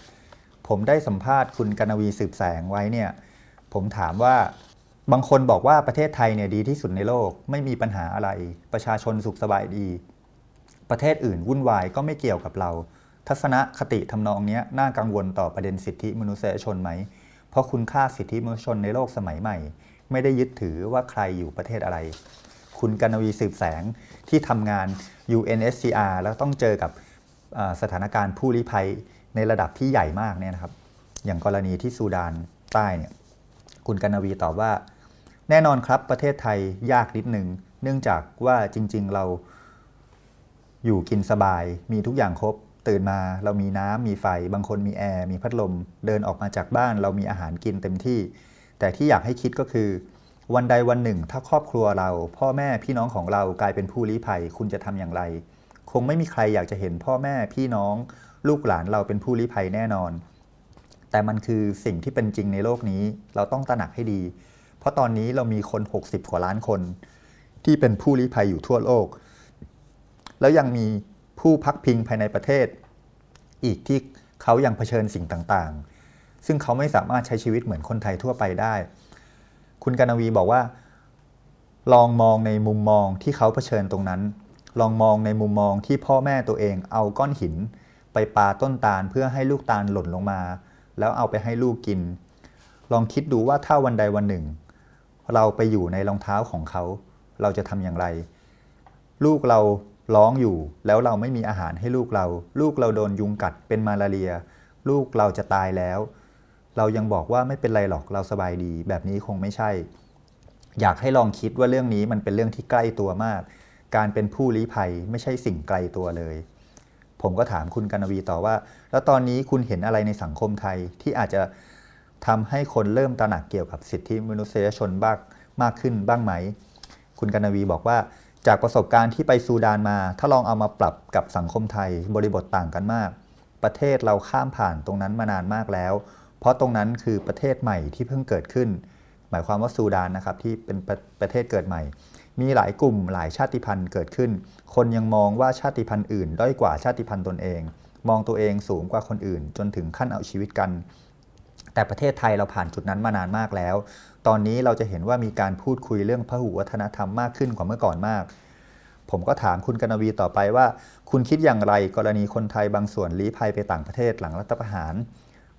ผมได้สัมภาษณ์คุณกนวีสืบแสงไว้เนี่ยผมถามว่าบางคนบอกว่าประเทศไทยเนี่ยดีที่สุดในโลกไม่มีปัญหาอะไร ประชาชนสุขสบายดี ประเทศอื่นวุ่นวายก็ไม่เกี่ยวกับเรา ทัศนคติทำนองนี้น่ากังวลต่อประเด็นสิทธิมนุษยชนไหม เพราะคุณค่าสิทธิมนุษยชนในโลกสมัยใหม่ ไม่ได้ยึดถือว่าใครอยู่ประเทศอะไร คุณกนวีสืบแสงที่ทำงาน UNSCR แล้วต้องเจอกับสถานการณ์ผู้ลี้ภัยในระดับที่ใหญ่มากเนี่ยนะครับ อย่างกรณีที่ซูดานใต้เนี่ย คุณกนวีตอบว่า แน่นอนครับประเทศไทยยากนิดหนึ่ง เนื่องจากว่าจริง ๆ เราอยู่กินสบายมีทุกอย่างครบ ตื่นมาเรามีน้ำมีไฟ บางคนมีแอร์มีพัดลม เดินออกมาจากบ้าน เรามีอาหารกินเต็มที่ แต่ที่อยากให้คิดก็คือ วันใดวันหนึ่ง ถ้าครอบครัวเรา พ่อแม่พี่น้องของเรากลายเป็นผู้ลี้ภัย คุณจะทำอย่างไร คงไม่มีใครอยากจะเห็นพ่อแม่พี่น้อง ลูกหลานเราเป็นผู้ลี้ภัยแน่นอน แต่มันคือสิ่งที่เป็นจริงในโลกนี้ เราต้องตระหนักให้ดี เพราะตอนนี้เรามีคน 60กว่าล้านคน ที่เป็นผู้ลี้ภัยอยู่ทั่วโลก แล้วยังมี ผู้พักพิงภายในประเทศ อีกที่เขายังเผชิญสิ่งต่างๆ ซึ่งเขาไม่สามารถใช้ชีวิตเหมือนคนไทยทั่วไปได้ คุณกนวีบอกว่า ลองมองในมุมมองที่เขาเผชิญตรงนั้น ลองมองในมุมมองที่พ่อแม่ตัวเองเอาก้อนหิน ไปปาต้นตาลเพื่อให้ลูกตาลหล่นลงมา แล้วเอาไปให้ลูกกิน ลองคิดดูว่าถ้าวันใดวันหนึ่ง เราไปอยู่ในรองเท้าของเขา เราจะทำอย่างไร ลูกเรา ร้องอยู่ แล้วเราไม่มีอาหารให้ลูกเรา ลูกเราโดนยุงกัดเป็นมาลาเรีย ลูกเราจะตายแล้ว เรายังบอกว่าไม่เป็นไรหรอกเราสบายดี แบบนี้คงไม่ใช่ อยากให้ลองคิดว่าเรื่องนี้มันเป็นเรื่องที่ใกล้ตัวมาก การเป็นผู้ลี้ภัยไม่ใช่สิ่งไกลตัวเลย ผมก็ถามคุณกนวีต่อว่า แล้วตอนนี้คุณเห็นอะไรในสังคมไทยที่อาจจะทำให้คนเริ่มตระหนักเกี่ยวกับสิทธิมนุษยชนบ้างมากขึ้นบ้างไหม คุณกนวีบอกว่า จากประสบการณ์ที่ไปซูดานมา ถ้าลองเอามาปรับกับสังคมไทยบริบทต่างกันมาก ประเทศเราข้ามผ่านตรงนั้นมานานมากแล้ว เพราะตรงนั้นคือประเทศใหม่ที่เพิ่งเกิดขึ้น หมายความว่าซูดานนะครับที่เป็นประประเทศเกิดใหม่ มีหลายกลุ่มหลายชาติพันธุ์เกิดขึ้น คนยังมองว่าชาติพันธุ์อื่น ด้อยกว่าชาติพันธุ์ตนเอง มองตัวเองสูงกว่าคนอื่น จนถึงขั้นเอาชีวิตกัน แต่ประเทศไทยเราผ่านจุดนั้นมานานมากแล้ว ตอนนี้เราจะเห็นว่ามีการพูดคุยเรื่องพหุวัฒนธรรมมากขึ้นกว่าเมื่อก่อนมาก ผมก็ถามคุณกนวีต่อไปว่า คุณคิดอย่างไรกรณีคนไทยบางส่วนลี้ภัยไปต่างประเทศหลังรัฐประหาร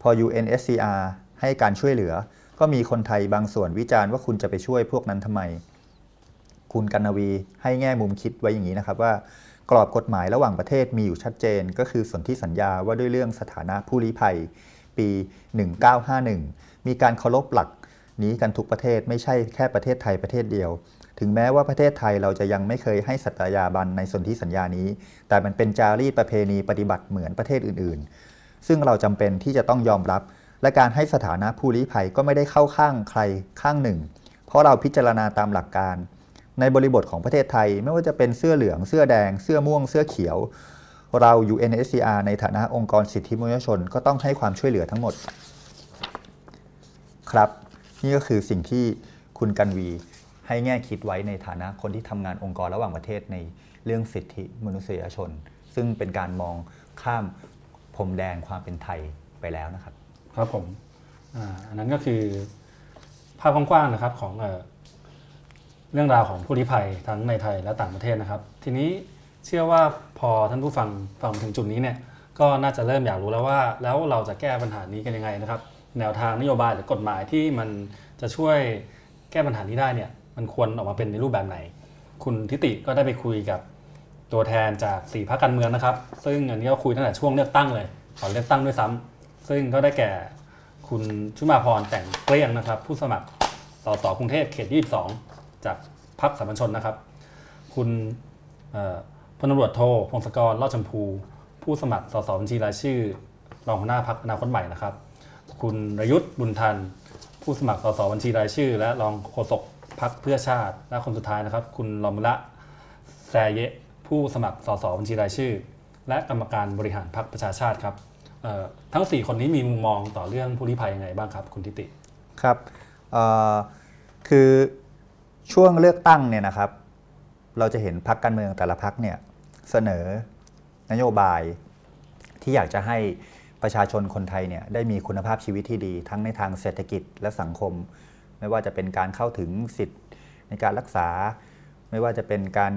พอ UNSCR ให้การช่วยเหลือ ก็มีคนไทยบางส่วนวิจารณ์ว่าคุณจะไปช่วยพวกนั้นทำไม คุณกนนวีให้แง่มุมคิดไว้อย่างนี้นะครับว่ากรอบกฎหมายระหว่างประเทศมีอยู่ชัดเจน ก็คือสนธิสัญญาว่าด้วยเรื่องสถานะผู้ลี้ภัย ปี 1951 มีการเคารพหลัก นี้กันทุกประเทศไม่ใช่แค่ประเทศไทยประเทศเดียว ถึงแม้ว่าประเทศไทยเราจะยังไม่เคยให้สัตยาบันในสนธิสัญญานี้ แต่มันเป็นจารีตประเพณีปฏิบัติเหมือนประเทศอื่นๆ ซึ่งเราจำเป็นที่จะต้องยอมรับ และการให้สถานะผู้ลี้ภัยก็ไม่ได้เข้าข้างใครข้างหนึ่ง เพราะเราพิจารณาตามหลักการ ในบริบทของประเทศไทยไม่ว่าจะเป็นเสื้อเหลืองเสื้อแดง เสื้อม่วงเสื้อเขียวเรา UNSCR ในฐานะองค์กรสิทธิมนุษยชนก็ต้องให้ความช่วยเหลือทั้งหมด ครับ นี่ก็คือสิ่งที่คุณกันวีให้แง่คิดไว้ในฐานะคนที่ทำงานองค์กรระหว่างประเทศในเรื่องสิทธิมนุษยชน ซึ่งเป็นการมองข้ามพรมแดนความเป็นไทยไปแล้วนะครับ ครับผมอันนั้นก็คือภาพกว้างๆนะครับของเรื่องราวของผู้ลี้ภัยทั้งในไทยและต่างประเทศนะครับ ทีนี้เชื่อว่าพอท่านผู้ฟังฟังถึงจุดนี้เนี่ยก็น่าจะเริ่มอยากรู้แล้วว่า แล้วเราจะแก้ปัญหานี้กันยังไงนะครับ แนวทางนโยบายหรือกฎหมายที่มันจะช่วยแก้ปัญหานี้ได้เนี่ยมันควรออกมาเป็นในรูปแบบไหน คุณทิติก็ได้ไปคุยกับตัวแทนจากสี่พรรคการเมืองนะครับ ซึ่งอันนี้ก็คุยตั้งแต่ช่วงเลือกตั้งเลยก่อนเลือกตั้งด้วยซ้ำซึ่งก็ได้แก่คุณชุมาพรแต่งเกลี้ยงนะครับ ผู้สมัครสสกรุงเทพเขต22จากพรรคสามัญชนนะครับ คุณพลตำรวจโทพงศกรลอดชมพู ผู้สมัครสสบัญชีรายชื่อรองหัวหน้าพรรคอนาคตใหม่นะครับ คุณรยุทธ์บุญทัน ผู้สมัครสสบัญชีรายชื่อ และรองโฆษกพรรคเพื่อชาติและคนสุดท้ายนะครับ คุณลอมละแซเยะผู้สมัครสสบัญชีรายชื่อ และกรรมการบริหารพรรคประชาชาติครับทั้ง 4 คนนี้มีมุมมองต่อเรื่องผู้ลี้ภัยยังไงบ้างครับ คุณทิติครับคือช่วงเลือกตั้งเนี่ยนะครับ เราจะเห็นพักการเมืองแต่ละพักเนี่ยเสนอนโยบายที่อยากจะให้ ประชาชนคนไทยเนี่ยได้มีคุณภาพชีวิตที่ดี ทั้งในทางเศรษฐกิจและสังคม ไม่ว่าจะเป็นการเข้าถึงสิทธิ์ในการรักษา ไม่ว่าจะเป็นการ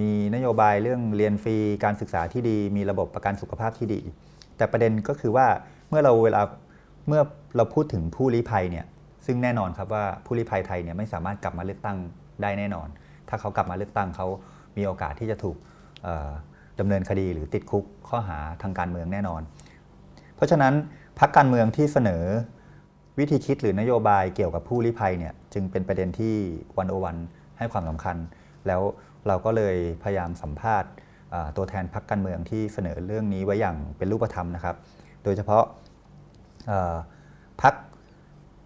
มีนโยบายเรื่องเรียนฟรีการศึกษาที่ดี มีระบบประกันสุขภาพที่ดี แต่ประเด็นก็คือว่าเมื่อเราเวลาเมื่อเราพูดถึงผู้ลี้ภัยเนี่ยซึ่งแน่นอนครับว่าผู้ลี้ภัยไทยเนี่ยไม่สามารถกลับมาเลือกตั้งได้แน่นอน ถ้าเขากลับมาเลือกตั้งเขามีโอกาสที่จะถูกดำเนินคดีหรือติดคุกข้อหาทางการเมืองแน่นอน ราะฉะนั้นพรรคการเมืองที่เสนอวิธีคิดหรือนโยบายเกี่ยวกับผู้ลี้ภัยเนี่ยจึงเป็นประเด็นที่วันโอวันให้ความสำคัญ แล้วเราก็เลยพยายามสัมภาษณ์ตัวแทนพรรคการเมืองที่เสนอเรื่องนี้ไว้อย่างเป็นรูปธรรมนะครับ โดยเฉพาะพรรค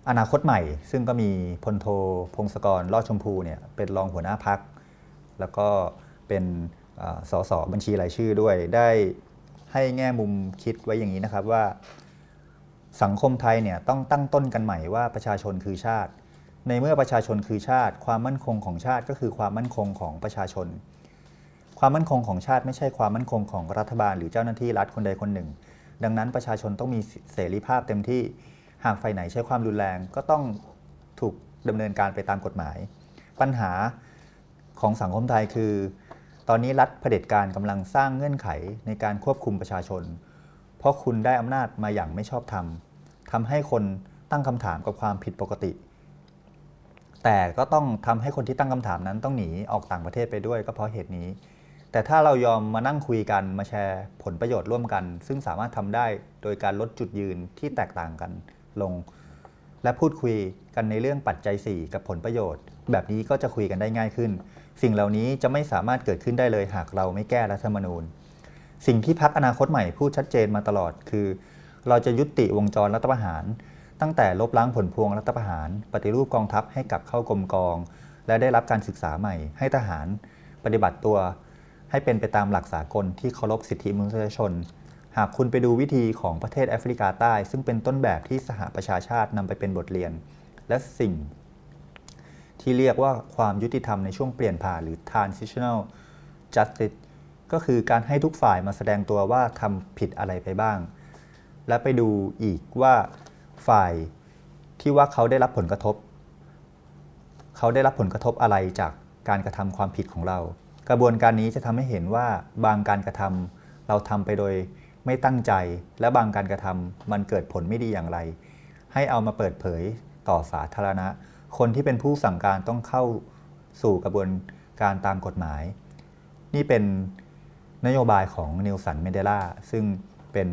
อนาคตใหม่ ซึ่งก็มีพลโทพงศกรลอดชมพูเนี่ยเป็นรองหัวหน้าพักแล้วก็เป็นสสบัญชีรายชื่อด้วยได้ ให้แง่มุมคิดไว้อย่างนี้นะครับว่า สังคมไทยเนี่ยต้องตั้งต้นกันใหม่ว่าประชาชนคือชาติ ในเมื่อประชาชนคือชาติ ความมั่นคงของชาติก็คือความมั่นคงของประชาชน ความมั่นคงของชาติไม่ใช่ความมั่นคงของรัฐบาล หรือเจ้าหน้าที่รัฐคนใดคนหนึ่ง ดังนั้นประชาชนต้องมีเสรีภาพเต็มที่หากฝ่ายไหนใช้ความรุนแรงก็ต้องถูกดำเนินการไปตามกฎหมาย ปัญหาของสังคมไทยคือ ตอนนี้รัฐเผด็จการกำลังสร้างเงื่อนไขในการควบคุมประชาชน เพราะคุณได้อำนาจมาอย่างไม่ชอบธรรมทำให้คนตั้งคำถามกับความผิดปกติ แต่ก็ต้องทำให้คนที่ตั้งคำถามนั้นต้องหนีออกต่างประเทศไปด้วยก็เพราะเหตุนี้ แต่ถ้าเรายอมมานั่งคุยกันมาแชร์ผลประโยชน์ร่วมกัน ซึ่งสามารถทำได้โดยการลดจุดยืนที่แตกต่างกันลง และพูดคุยกันในเรื่องปัจจัย 4 กับผลประโยชน์ แบบนี้ก็จะคุยกันได้ง่ายขึ้น สิ่งเหล่านี้จะไม่สามารถเกิดขึ้นได้เลยหากเราไม่แก้รัฐธรรมนูญ สิ่งที่พักอนาคตใหม่พูดชัดเจนมาตลอดคือ เราจะยุติวงจรรัฐประหาร ตั้งแต่ลบล้างผลพวงรัฐประหาร ปฏิรูปกองทัพให้กลับเข้ากรมกอง และได้รับการศึกษาใหม่ ให้ทหาร ปฏิบัติตัว ให้เป็นไปตามหลักสากลที่เคารพสิทธิมนุษยชน หากคุณไปดูวิธีของประเทศแอฟริกาใต้ ซึ่งเป็นต้นแบบที่สหประชาชาตินำไปเป็นบทเรียน และสิ่ง ที่เรียกว่าความยุติธรรมในช่วงเปลี่ยนผ่านหรือ transitional justice ก็คือการให้ทุกฝ่ายมาแสดงตัวว่าทำผิดอะไรไปบ้าง และไปดูอีกว่าฝ่ายที่ว่าเขาได้รับผลกระทบ เขาได้รับผลกระทบอะไรจากการกระทำความผิดของเรา กระบวนการนี้จะทำให้เห็นว่าบางการกระทำเราทำไปโดยไม่ตั้งใจ และบางการกระทำมันเกิดผลไม่ดีอย่างไร ให้เอามาเปิดเผยต่อสาธารณะ คนที่เป็นผู้สั่งการต้องเข้าสู่กระบวนการตามกฎหมาย นี่เป็นนโยบายของนิวสันเมเดล่าซึ่งเป็น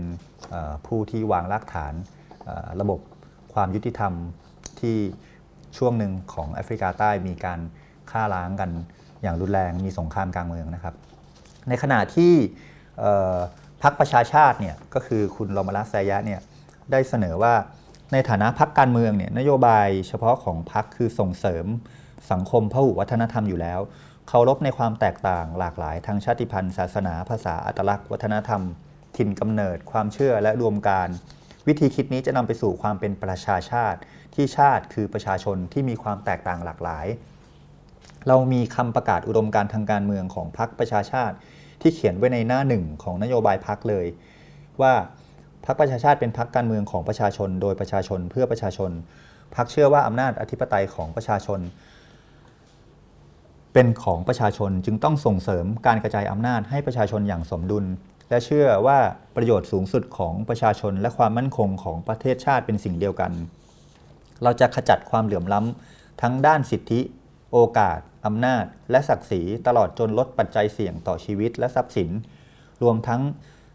ผู้ที่วางรากฐานระบบความยุติธรรมที่ช่วงหนึ่งของแอฟริกาใต้มีการฆ่าล้างกันอย่างรุนแรงมีสงครามกลางเมืองนะครับ ในขณะที่พรรคประชาชาติเนี่ยก็คือคุณโรมาลัสไซยะเนี่ยได้เสนอว่า ในฐานะพรรคการเมืองเนี่ยนโยบายเฉพาะของพรรคคือส่งเสริมสังคมพหุวัฒนธรรมอยู่แล้วเคารพในความแตกต่างหลากหลายทางชาติพันธุ์ ศาสนาภาษาอัตลักษณ์ วัฒนธรรม ถิ่นกำเนิด ความเชื่อและรวมการ วิธีคิดนี้จะนำไปสู่ความเป็นประชาชาติ ที่ชาติคือประชาชนที่มีความแตกต่างหลากหลาย เรามีคำประกาศอุดมการทางการเมืองของพรรคประชาชาติ ที่เขียนไว้ในหน้าหนึ่งของนโยบายพรรคเลย ว่า พรรคประชาชาติเป็นพรรคการเมืองของประชาชน โดยประชาชนเพื่อประชาชนพรรคเชื่อว่าอำนาจอธิปไตยของประชาชน เป็นของประชาชนจึงต้องส่งเสริมการกระจายอำนาจให้ประชาชนอย่างสมดุล และเชื่อว่าประโยชน์สูงสุดของประชาชนและความมั่นคงของประเทศชาติเป็นสิ่งเดียวกัน เราจะขจัดความเหลื่อมล้ำทั้งด้านสิทธิ โอกาสอำนาจ และศักดิ์ศรีตลอดจนลดปัจจัยเสี่ยงต่อชีวิตและทรัพย์สิน รวมทั้ง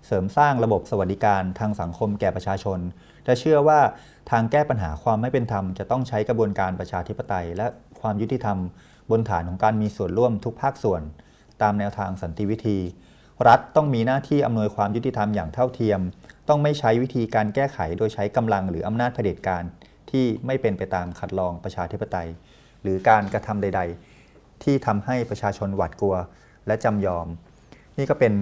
เสริมสร้างระบบสวัสดิการทางสังคมแก่ประชาชนและเชื่อว่าทางแก้ปัญหาความไม่เป็นธรรมจะต้องใช้กระบวนการประชาธิปไตย และความยุติธรรม บนฐานของการมีส่วนร่วมทุกภาคส่วน ตามแนวทางสันติวิธี รัฐต้องมีหน้าที่อำนวยความยุติธรรมอย่างเท่าเทียม ต้องไม่ใช้วิธีการแก้ไขโดยใช้กำลังหรืออำนาจเผด็จการที่ไม่เป็นไปตามขัดลองประชาธิปไตย หรือการกระทำใด ๆ ที่ทำให้ประชาชนหวาดกลัวและจำยอม นี่ก็เป็น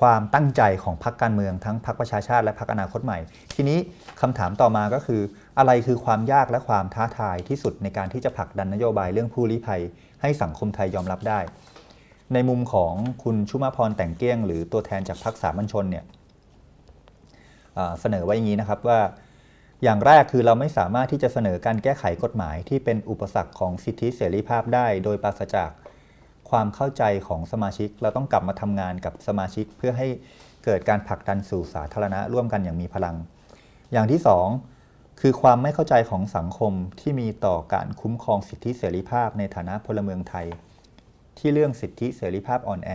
ความตั้งใจของพรรคการเมืองทั้งพรรคประชาชาติและพรรคอนาคตใหม่ ทีนี้คำถามต่อมาก็คือ อะไรคือความยากและความท้าทายที่สุดในการที่จะผลักดันนโยบายเรื่องผู้ลี้ภัย ให้สังคมไทยยอมรับได้ ในมุมของคุณชุมาพรแต่งเกี้ยง หรือตัวแทนจากพรรคสามัญชนเนี่ยเสนอไว้อย่างนี้นะครับว่าอย่างแรกคือเราไม่สามารถที่จะเสนอการแก้ไขกฎหมายที่เป็นอุปสรรคของสิทธิเสรีภาพได้ โดยปราศจาก ความเข้าใจของสมาชิก เราต้องกลับมาทำงานกับสมาชิก เพื่อให้เกิดการผลักดันสู่สาธารณะร่วมกันอย่างมีพลัง อย่างที่สองคือความไม่เข้าใจของสังคมที่มีต่อการคุ้มครองสิทธิเสรีภาพในฐานะพลเมืองไทย ที่เรื่องสิทธิเสรีภาพอ่อนแอ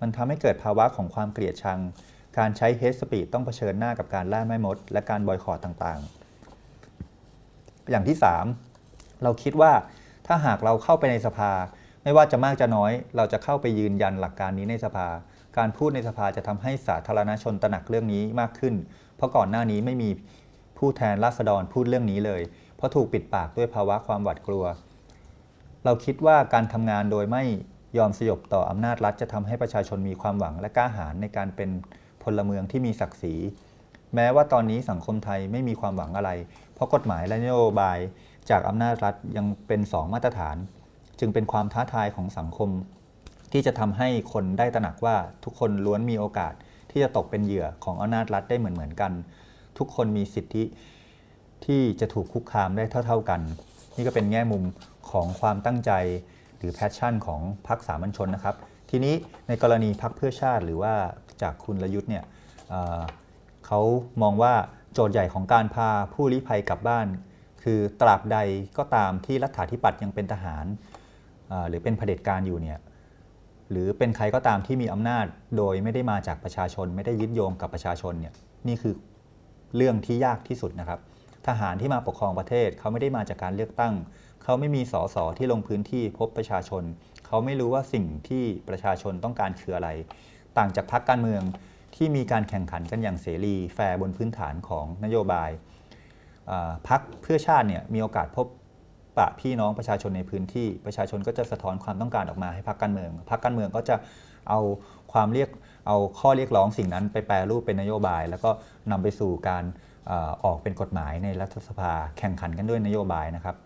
มันทำให้เกิดภาวะของความเกลียดชัง การใช้เฮสปีดต้องเผชิญหน้ากับการล่าแม่มด และการบอยคอรต่างๆ อย่างที่ 3 เราคิดว่าถ้าหากเราเข้าไปในสภา ไม่ว่าจะมากจะน้อย เราจะเข้าไปยืนยันหลักการนี้ในสภา การพูดในสภาจะทำให้สาธารณชนตระหนักเรื่องนี้มากขึ้น เพราะก่อนหน้านี้ไม่มีผู้แทนราษฎรพูดเรื่องนี้เลย เพราะถูกปิดปากด้วยภาวะความหวาดกลัว เราคิดว่าการทำงานโดยไม่ยอมสยบต่ออำนาจรัฐจะทำให้ประชาชนมีความหวังและกล้าหาญในการเป็นพลเมืองที่มีศักดิ์ศรีแม้ว่าตอนนี้สังคมไทยไม่มีความหวังอะไร เพราะกฎหมายและนโยบายจากอำนาจรัฐยังเป็นสองมาตรฐาน จึงเป็นความท้าทายของสังคม ที่จะทำให้คนได้ตระหนักว่าทุกคนล้วนมีโอกาสที่จะตกเป็นเหยื่อของอำนาจรัฐได้เหมือนเหมือนกัน ทุกคนมีสิทธิที่จะถูกคุกคามได้เท่า ๆกัน นี่ก็เป็นแง่มุมของความตั้งใจหรือ passion ของพรรคสามัญชนนะครับ ทีนี้ในกรณีพรรคเพื่อชาติหรือว่าจากคุณรยุทธ์เนี่ยเเขามองว่าโจทย์ใหญ่ของการพาผู้ลี้ภัยกลับบ้าน คือตราบใดก็ตามที่รัฐาธิปัตย์ยังเป็นทหาร หรือเป็นเผด็จการอยู่เนี่ยหรือเป็นใครก็ตามที่มีอำนาจโดยไม่ได้มาจากประชาชน ไม่ได้ยึดโยงกับประชาชนเนี่ยนี่คือเรื่องที่ยากที่สุดนะครับ ทหารที่มาปกครองประเทศเขาไม่ได้มาจากการเลือกตั้ง เขาไม่มีสสที่ลงพื้นที่พบประชาชน เขาไม่รู้ว่าสิ่งที่ประชาชนต้องการคืออะไร ต่างจากพรรคการเมืองที่มีการแข่งขันกันอย่างเสรีแฟร์บนพื้นฐานของนโยบายพรรคเพื่อชาติเนี่ยมีโอกาสพบ ปะพี่น้องประชาชนในพื้นที่ ประชาชนก็จะสะท้อนความต้องการออกมาให้พรรคการเมืองพรรคการเมืองก็จะเอาความเรียกเอาข้อเรียกร้องสิ่งนั้นไปแปรรูปเป็นนโยบาย แล้วก็นำไปสู่การออออกเป็นกฎหมายในรัฐสภาแข่งขันกันด้วยนโยบายนะครับ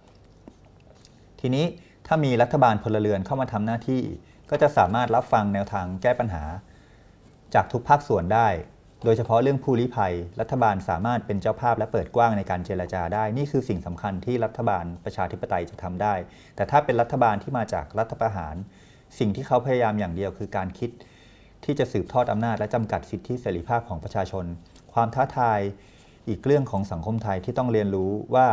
ทีนี้ถ้ามีรัฐบาลพลเรือนเข้ามาทำหน้าที่ ก็จะสามารถรับฟังแนวทางแก้ปัญหา จากทุกภาคส่วนได้ โดยเฉพาะเรื่องผู้ลี้ภัย รัฐบาลสามารถเป็นเจ้าภาพและเปิดกว้างในการเจรจาได้ นี่คือสิ่งสำคัญที่รัฐบาลประชาธิปไตยจะทำได้ แต่ถ้าเป็นรัฐบาลที่มาจากรัฐประหาร สิ่งที่เขาพยายามอย่างเดียวคือการคิด ที่จะสืบทอดอำนาจและจำกัดสิทธิเสรีภาพของประชาชน ความท้าทายอีกเรื่องของสังคมไทยที่ต้องเรียนรู้ว่า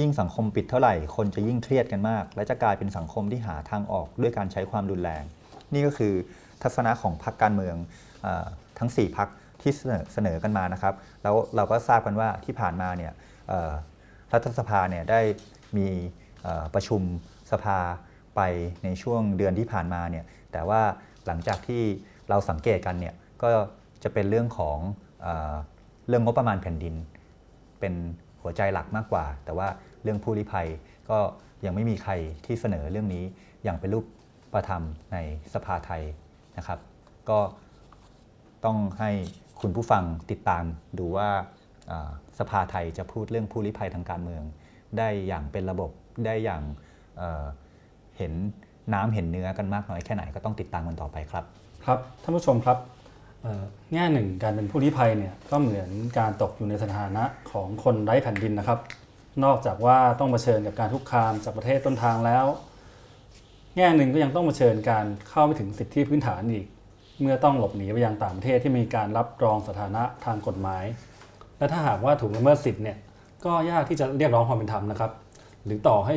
ยิ่งสังคมปิดเท่าไหร่ คนจะยิ่งเครียดกันมาก และจะกลายเป็นสังคมที่หาทางออกด้วยการใช้ความรุนแรง นี่ก็คือทัศนะของพรรคการเมืองอทั้ง 4พักที่เสนอเสนอกันมานะครับ แล้วเราก็ทราบกันว่าที่ผ่านมาเนี่ยรัฐสภาเนี่ยได้มีประชุมสภาไปในช่วงเดือนที่ผ่านมาเนี่ยแต่ว่าหลังจากที่เราสังเกตกันเนี่ยก็จะเป็นเรื่องของเออเรื่องงบประมาณแผ่นดิน เป็นหัวใจหลักมากกว่า แต่ว่าเรื่องผู้ลี้ภัยก็ยังไม่มีใครที่เสนอเรื่องนี้อย่างเป็นรูปประธรรมในสภาไทยนะครับ ก็ต้องให้ คุณผู้ฟังติดตามดูว่าสภาไทยจะพูดเรื่องผู้ลี้ภัยทางการเมือง ได้อย่างเป็นระบบได้อย่างเเห็นน้ำเห็นเนื้อกันมากน้อยแค่ไหนก็ต้องติดตามกันต่อไปครับ ครับท่านผู้ชมครับแง่หนึ่งการเป็นผู้ลี้ภัยเนี่ยก็เหมือนการตกอยู่ในสถานะของคนไร้แผ่นดินนะครับ นอกจากว่าต้องเผชิญกับการคุกคามจากประเทศต้นทางแล้ว แง่หนึ่งก็ยังต้องเผชิญการเข้าไม่ถึงสิทธิพื้นฐานอีก เมื่อต้องหลบหนีไปยังต่างประเทศที่มีการรับรองสถานะทางกฎหมาย และถ้าหากว่าถูกละเมิดสิทธิ์เนี่ยก็ยากที่จะเรียกร้องความเป็นธรรมนะครับ หรือต่อให้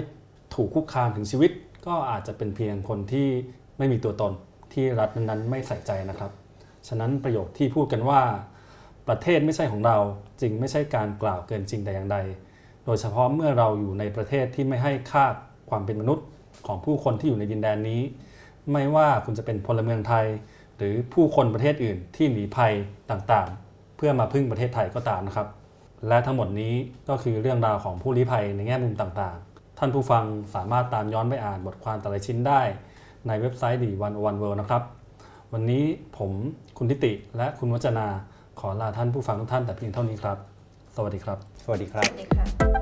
ถูกคุกคามถึงชีวิต ก็อาจจะเป็นเพียงคนที่ไม่มีตัวตนที่รัฐนั้นๆไม่ใส่ใจนะครับ ฉะนั้นประโยคที่พูดกันว่า ประเทศไม่ใช่ของเราจึงไม่ใช่การกล่าวเกินจริงแต่อย่างใด โดยเฉพาะเมื่อเราอยู่ในประเทศที่ไม่ให้ค่าความเป็นมนุษย์ของผู้คนที่อยู่ในดินแดนนี้ ไม่ว่าคุณจะเป็นพลเมืองไทย หรือผู้คนประเทศอื่นที่หนีภัยต่างๆ เพื่อมาพึ่งประเทศไทยก็ตามนะครับ และทั้งหมดนี้ก็คือเรื่องราวของผู้ลี้ภัยในแง่มุมต่างๆ ท่านผู้ฟังสามารถตามย้อนไปอ่านบทความแต่ละชิ้นได้ ในเว็บไซต์ดีวันวันเวิลด์นะครับ วันนี้ผมคุณทิติและคุณวัจนาขอลาท่านผู้ฟังทุกท่านแต่เพียงเท่านี้ครับ สวัสดีครับ สวัสดีครับสวัสดีค่ะ